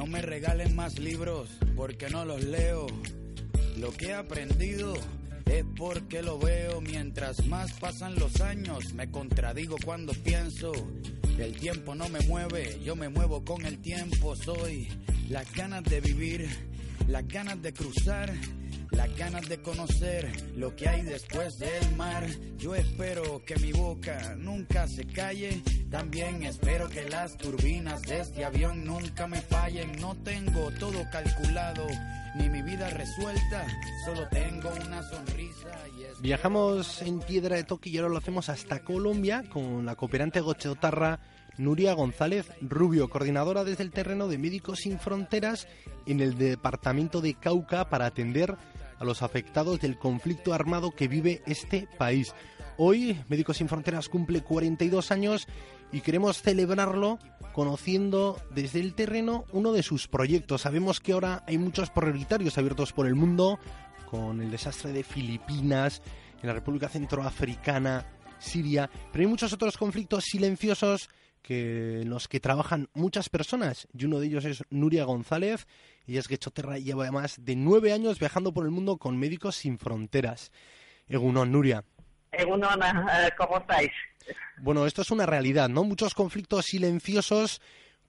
No me regalen más libros porque no los leo. Lo que he aprendido es porque lo veo. Mientras más pasan los años, me contradigo cuando pienso. El tiempo no me mueve, yo me muevo con el tiempo. Soy las ganas de vivir, las ganas de cruzar las ganas de conocer lo que hay después del mar. Yo espero que mi boca nunca se calle, también espero que las turbinas de este avión nunca me fallen. No tengo todo calculado, ni mi vida resuelta, solo tengo una sonrisa. Y Viajamos en piedra de toque y ahora lo hacemos hasta Colombia con la cooperante gocheotarra Nuria González Rubio, coordinadora desde el terreno de Médicos Sin Fronteras en el departamento de Cauca para atender a los afectados del conflicto armado que vive este país. Hoy Médicos Sin Fronteras cumple 42 años y queremos celebrarlo conociendo desde el terreno uno de sus proyectos. Sabemos que ahora hay muchos prioritarios abiertos por el mundo, con el desastre de Filipinas, en la República Centroafricana, Siria, pero hay muchos otros conflictos silenciosos que en los que trabajan muchas personas y uno de ellos es Nuria González. Ella es Gechoterra y lleva más de nueve años viajando por el mundo con Médicos Sin Fronteras. Egunon, Nuria. Egunon, eh, ¿cómo estáis? Bueno, esto es una realidad, ¿no? Muchos conflictos silenciosos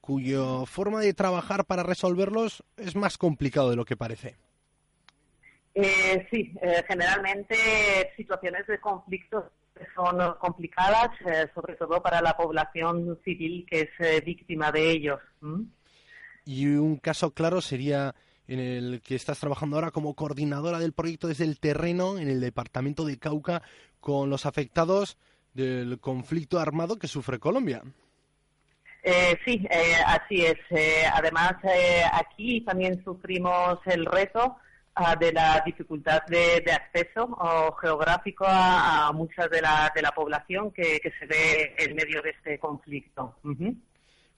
cuya forma de trabajar para resolverlos es más complicado de lo que parece. Eh, sí, eh, generalmente situaciones de conflictos son complicadas, eh, sobre todo para la población civil que es eh, víctima de ellos. Y un caso claro sería en el que estás trabajando ahora como coordinadora del proyecto desde el terreno en el departamento de Cauca con los afectados del conflicto armado que sufre Colombia. Eh, sí, así es. además, aquí también sufrimos el reto de la dificultad de, acceso geográfico a, mucha de la, de la población que, se ve en medio de este conflicto.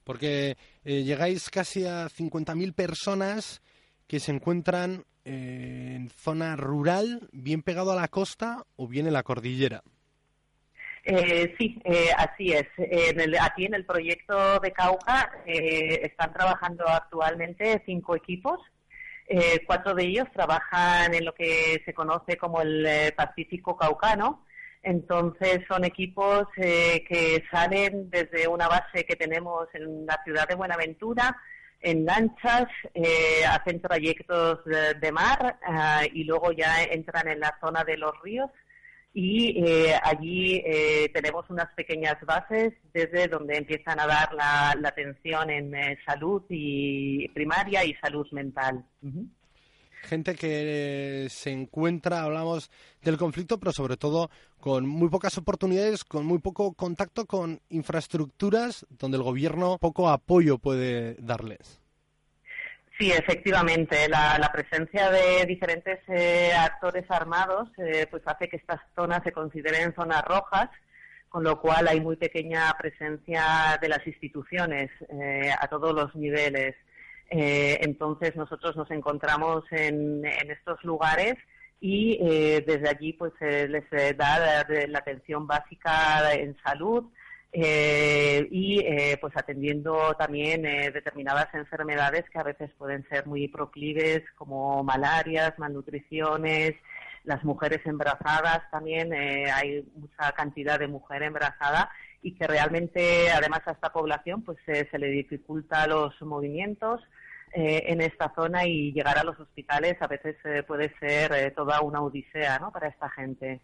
Porque eh, llegáis casi a 50.000 personas que se encuentran eh, en zona rural, bien pegado a la costa o bien en la cordillera. Eh, sí, así es. aquí en el proyecto de Cauca están trabajando actualmente cinco equipos eh, cuatro de ellos trabajan en lo que se conoce como el eh, Pacífico Caucano. Entonces son equipos eh, que salen desde una base que tenemos en la ciudad de Buenaventura, en lanchas, hacen trayectos de, mar y luego ya entran en la zona de los ríos y eh, allí eh, tenemos unas pequeñas bases desde donde empiezan a dar la, atención en eh, salud y primaria y salud mental. Gente que se encuentra, hablamos del conflicto, pero sobre todo con muy pocas oportunidades, con muy poco contacto con infraestructuras donde el gobierno poco apoyo puede darles. Sí, efectivamente. La, presencia de diferentes eh, actores armados eh, pues hace que estas zonas se consideren zonas rojas, con lo cual hay muy pequeña presencia de las instituciones eh, a todos los niveles. entonces nosotros nos encontramos en, en estos lugares y desde allí pues les da la atención básica en salud, eh, y eh, pues atendiendo también eh, determinadas enfermedades que a veces pueden ser muy proclives como malarias, malnutriciones, las mujeres embarazadas también hay mucha cantidad de mujer embarazada y que realmente además a esta población pues se le dificulta los movimientos en esta zona y llegar a los hospitales a veces puede ser toda una odisea ¿no? para esta gente.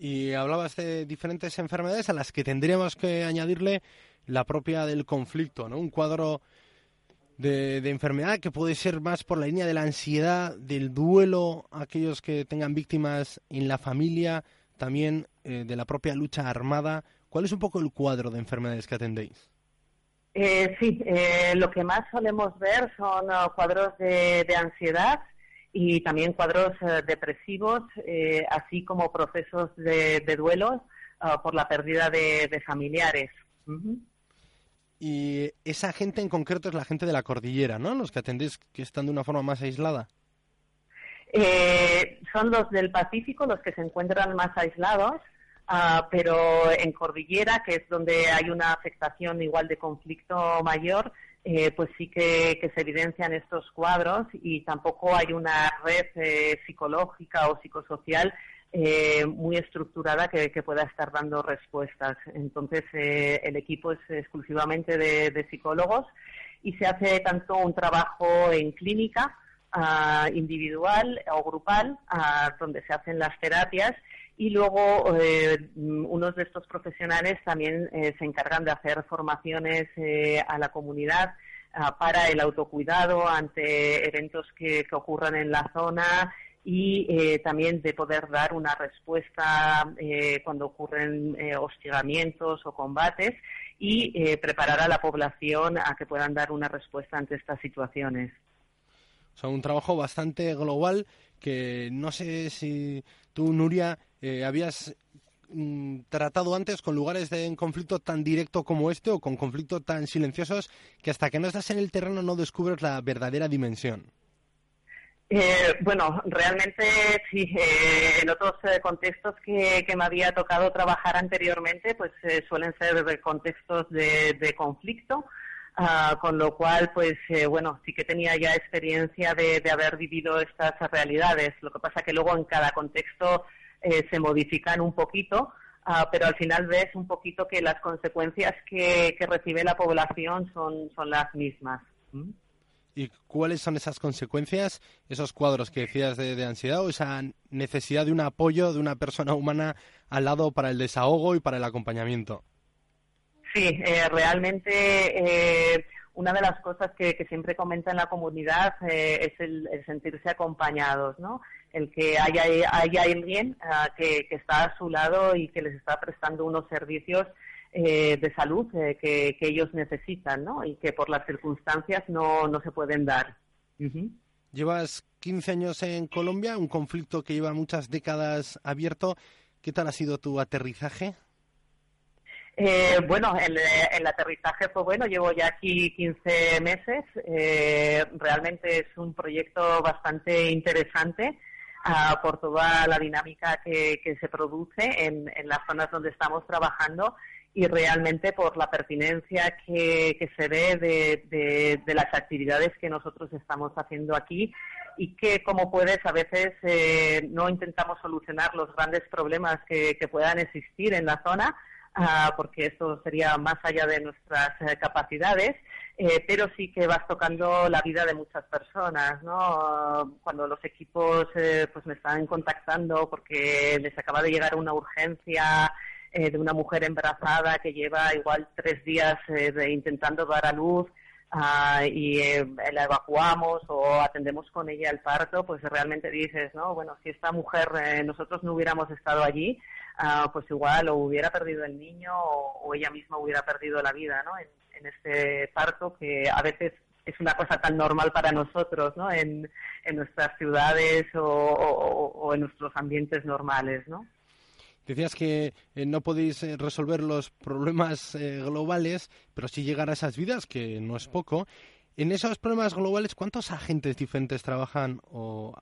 Y hablabas de diferentes enfermedades a las que tendríamos que añadirle la propia del conflicto, ¿no? Un cuadro de, enfermedad que puede ser más por la línea de la ansiedad, del duelo, aquellos que tengan víctimas en la familia, también eh, de la propia lucha armada. ¿Cuál es un poco el cuadro de enfermedades que atendéis? Eh, sí, eh, lo que más solemos ver son uh, cuadros de, ansiedad y también cuadros uh, depresivos, eh, así como procesos de, duelo uh, por la pérdida de, familiares. Y esa gente en concreto es la gente de la cordillera, ¿no? Los que atendéis que están de una forma más aislada. son los del Pacífico los que se encuentran más aislados Ah, pero en Cordillera, que es donde hay una afectación igual de conflicto mayor, eh, pues sí que, se evidencian estos cuadros y tampoco hay una red eh, psicológica o psicosocial eh, muy estructurada que, pueda estar dando respuestas. Entonces, el equipo es exclusivamente de, psicólogos y se hace tanto un trabajo en clínica, ah, individual o grupal, ah, donde se hacen las terapias y luego eh, unos de estos profesionales también eh, se encargan de hacer formaciones eh, a la comunidad ah, para el autocuidado ante eventos que, ocurran en la zona y también de poder dar una respuesta cuando ocurren hostigamientos o combates y preparar a la población a que puedan dar una respuesta ante estas situaciones. O un trabajo bastante global que no sé si tú, Nuria, eh, habías mm, tratado antes con lugares de en conflicto tan directo como este o con conflictos tan silenciosos que hasta que no estás en el terreno no descubres la verdadera dimensión. Eh, bueno, realmente sí. Eh, en otros contextos que, me había tocado trabajar anteriormente, pues suelen ser contextos de, conflicto, ah, con lo cual, pues bueno, sí que tenía ya experiencia de, de haber vivido estas realidades. Lo que pasa que luego en cada contexto eh, se modifican un poquito, ah, pero al final ves un poquito que las consecuencias que, recibe la población son, son las mismas. ¿Y cuáles son esas consecuencias, esos cuadros que decías de, ansiedad o esa necesidad de un apoyo de una persona humana al lado para el desahogo y para el acompañamiento? Sí, eh, realmente eh, una de las cosas que, siempre comenta en la comunidad es el, sentirse acompañados, ¿no? el que haya, alguien ah, que, está a su lado y que les está prestando unos servicios eh, de salud eh, que, ellos necesitan ¿no? y que por las circunstancias no, no se pueden dar. Llevas 15 años en Colombia, un conflicto que lleva muchas décadas abierto. ¿Qué tal ha sido tu aterrizaje? Eh, bueno, el, aterrizaje fue bueno, llevo ya aquí 15 meses. realmente es un proyecto bastante interesante por toda la dinámica que, se produce en, las zonas donde estamos trabajando y realmente por la pertinencia que, se ve de, las actividades que nosotros estamos haciendo aquí y que, como puedes, a veces eh, no intentamos solucionar los grandes problemas que, puedan existir en la zona, ah, porque esto sería más allá de nuestras eh, capacidades, eh, pero sí que vas tocando la vida de muchas personas, ¿no? Cuando los equipos eh, pues me están contactando porque les acaba de llegar una urgencia eh, de una mujer embarazada que lleva igual tres días de intentando dar a luz ah, y la evacuamos o atendemos con ella el parto, pues realmente dices, ¿no? Bueno, si esta mujer nosotros no hubiéramos estado allí, ah, pues igual o hubiera perdido el niño o, ella misma hubiera perdido la vida, ¿no? en este parto que a veces es una cosa tan normal para nosotros, ¿no? En, nuestras ciudades o, en nuestros ambientes normales, ¿no? Decías que eh, no podéis eh, resolver los problemas eh, globales, pero sí llegar a esas vidas, que no es poco. En esos problemas globales, ¿cuántos agentes diferentes trabajan o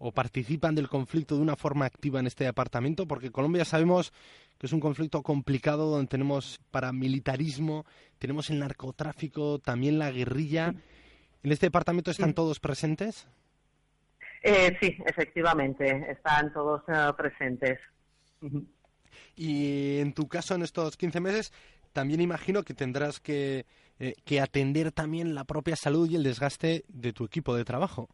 o participan del conflicto de una forma activa en este departamento, porque Colombia sabemos que es un conflicto complicado donde tenemos paramilitarismo, tenemos el narcotráfico, también la guerrilla. ¿En este departamento están todos presentes? Eh, sí, efectivamente, están todos eh, presentes. Y en tu caso, en estos 15 meses, también imagino que tendrás que, eh, que atender también la propia salud y el desgaste de tu equipo de trabajo.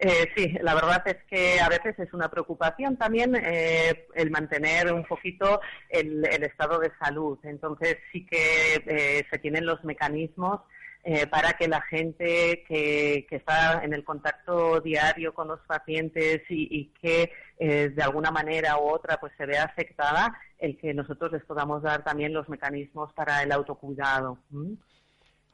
Eh, sí, la verdad es que a veces es una preocupación también eh, el mantener un poquito el, estado de salud. Entonces sí que eh, se tienen los mecanismos eh, para que la gente que, está en el contacto diario con los pacientes y, que eh, de alguna manera u otra pues se vea afectada, el que nosotros les podamos dar también los mecanismos para el autocuidado.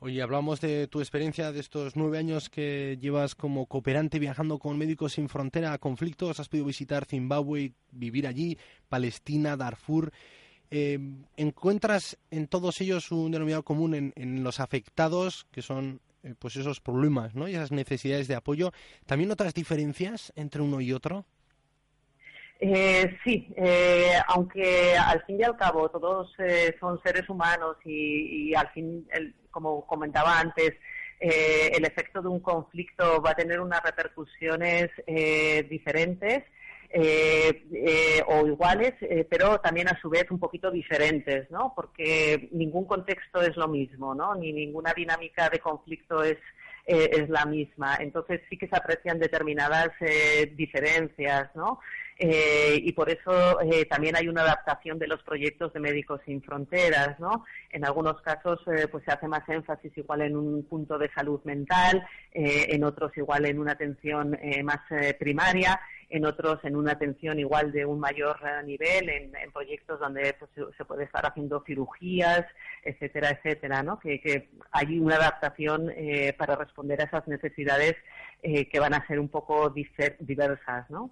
Oye, hablamos de tu experiencia de estos nueve años que llevas como cooperante viajando con Médicos Sin Frontera a conflictos. Has podido visitar Zimbabue, vivir allí, Palestina, Darfur. Eh, ¿Encuentras en todos ellos un denominador común en, los afectados, que son eh, pues esos problemas ¿no? y esas necesidades de apoyo? ¿También otras diferencias entre uno y otro? Eh, sí, eh, aunque al fin y al cabo todos eh, son seres humanos y, al fin, como comentaba antes, el efecto de un conflicto va a tener unas repercusiones diferentes o iguales, pero también a su vez un poquito diferentes, ¿no? Porque ningún contexto es lo mismo, ¿no? Ni ninguna dinámica de conflicto es es la misma. Entonces sí que se aprecian determinadas diferencias, ¿no? Eh, y por eso eh, también hay una adaptación de los proyectos de Médicos Sin Fronteras, ¿no? En algunos casos eh, pues se hace más énfasis igual en un punto de salud mental, en otros igual en una atención más primaria, en otros en una atención igual de un mayor nivel, en, proyectos donde pues, se puede estar haciendo cirugías, etcétera, etcétera, ¿no? Que, que hay una adaptación para responder a esas necesidades que van a ser un poco diversas, ¿no?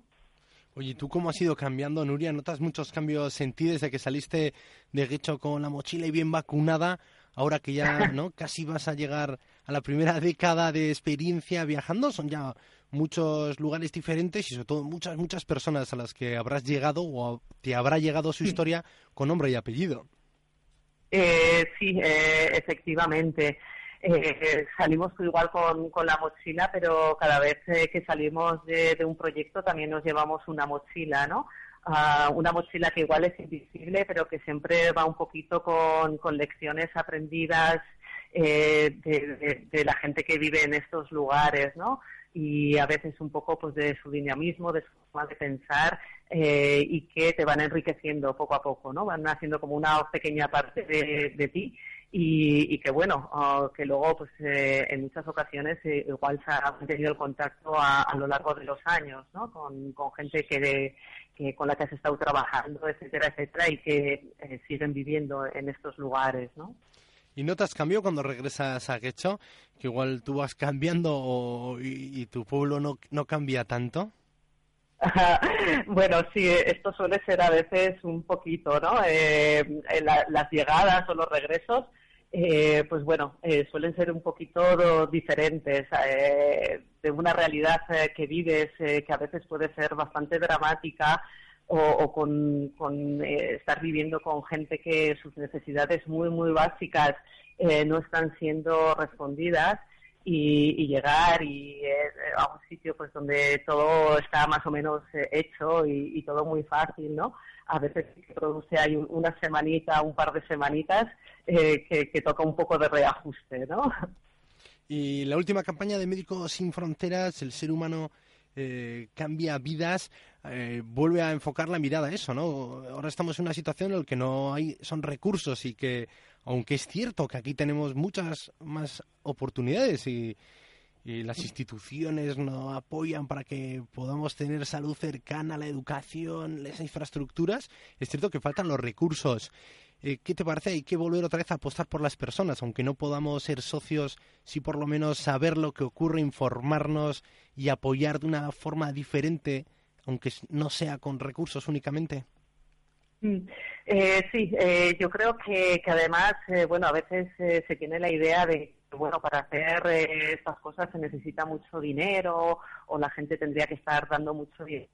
Oye, ¿tú cómo has ido cambiando, Nuria? ¿Notas muchos cambios en ti desde que saliste de Guecho con la mochila y bien vacunada? Ahora que ya no casi vas a llegar a la primera década de experiencia viajando, son ya muchos lugares diferentes y sobre todo muchas, muchas personas a las que habrás llegado o te habrá llegado su historia con nombre y apellido. Eh, sí, eh, efectivamente. Eh, salimos igual con, con, la mochila, pero cada vez eh, que salimos de, un proyecto también nos llevamos una mochila, ¿no? Ah, una mochila que igual es invisible, pero que siempre va un poquito con, con lecciones aprendidas eh, de, la gente que vive en estos lugares, ¿no? Y a veces un poco pues de su dinamismo, de su forma de pensar eh, y que te van enriqueciendo poco a poco, ¿no? Van haciendo como una pequeña parte de, de ti y, que bueno, que luego pues eh, en muchas ocasiones eh, igual se ha mantenido el contacto a, lo largo de los años, ¿no? Con, gente que, que, con la que has estado trabajando, etcétera, etcétera, y que eh, siguen viviendo en estos lugares, ¿no? ¿Y notas cambio cuando regresas a Quecho? Que igual tú vas cambiando y, tu pueblo no, no cambia tanto. bueno, sí, esto suele ser a veces un poquito, ¿no? las llegadas o los regresos eh, pues bueno, eh, suelen ser un poquito diferentes eh, de una realidad que vives que a veces puede ser bastante dramática o, con, estar viviendo con gente que sus necesidades muy, muy básicas no están siendo respondidas y, llegar y a un sitio pues donde todo está más o menos hecho y, y todo muy fácil, ¿no? A veces se produce hay una semanita, un par de semanitas eh, que, toca un poco de reajuste, ¿no? Y la última campaña de Médicos Sin Fronteras, el ser humano eh, cambia vidas, eh, vuelve a enfocar la mirada a eso, ¿no? Ahora estamos en una situación en la que no hay, son recursos y que, aunque es cierto que aquí tenemos muchas más oportunidades y, y las instituciones no apoyan para que podamos tener salud cercana, la educación, las infraestructuras, es cierto que faltan los recursos. Eh, ¿Qué te parece? Hay que volver otra vez a apostar por las personas, aunque no podamos ser socios, sí por lo menos saber lo que ocurre, informarnos y apoyar de una forma diferente, aunque no sea con recursos únicamente. Mm. Eh, sí, eh, yo creo que, además, bueno, a veces se tiene la idea de bueno, para hacer eh, estas cosas se necesita mucho dinero o la gente tendría que estar dando mucho dinero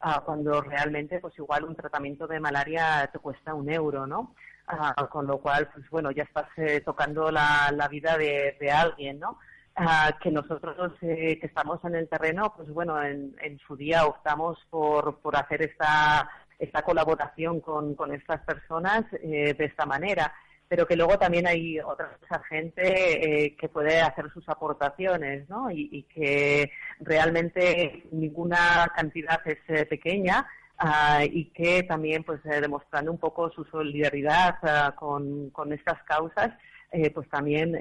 ah, cuando realmente pues igual un tratamiento de malaria te cuesta un euro, ¿no? Ah, con lo cual, pues bueno, ya estás eh, tocando la, la vida de, de alguien, ¿no? Ah, que nosotros eh, que estamos en el terreno, pues bueno, en, en su día optamos por, por hacer esta, esta colaboración con, con estas personas de esta manera pero que luego también hay otra gente eh, que puede hacer sus aportaciones, ¿no? Y, que realmente ninguna cantidad es eh, pequeña ah, y que también, pues, eh, demostrando un poco su solidaridad ah, con, estas causas, pues también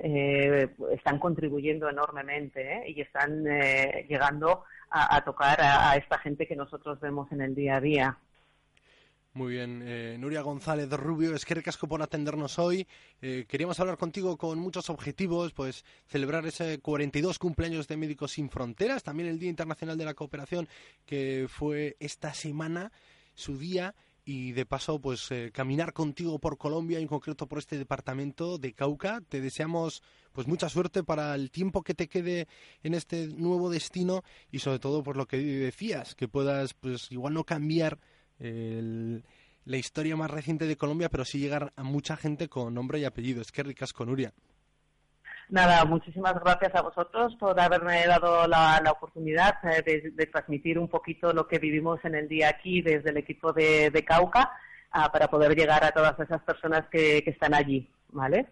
están contribuyendo enormemente y están llegando a, tocar a, esta gente que nosotros vemos en el día a día. Muy bien, eh, Nuria González Rubio, es que recasco por atendernos hoy. Eh, queríamos hablar contigo con muchos objetivos, pues celebrar ese 42 cumpleaños de Médicos Sin Fronteras, también el Día Internacional de la Cooperación, que fue esta semana, su día, y de paso, pues eh, caminar contigo por Colombia, en concreto por este departamento de Cauca. Te deseamos pues mucha suerte para el tiempo que te quede en este nuevo destino y sobre todo por lo que decías, que puedas pues igual no cambiar la historia más reciente de Colombia, pero sí llegar a mucha gente con nombre y apellido. Es que ricas con Uria. Nada, muchísimas gracias a vosotros por haberme dado la, oportunidad eh, de, transmitir un poquito lo que vivimos en el día aquí desde el equipo de, Cauca ah, para poder llegar a todas esas personas que, que están allí, ¿vale?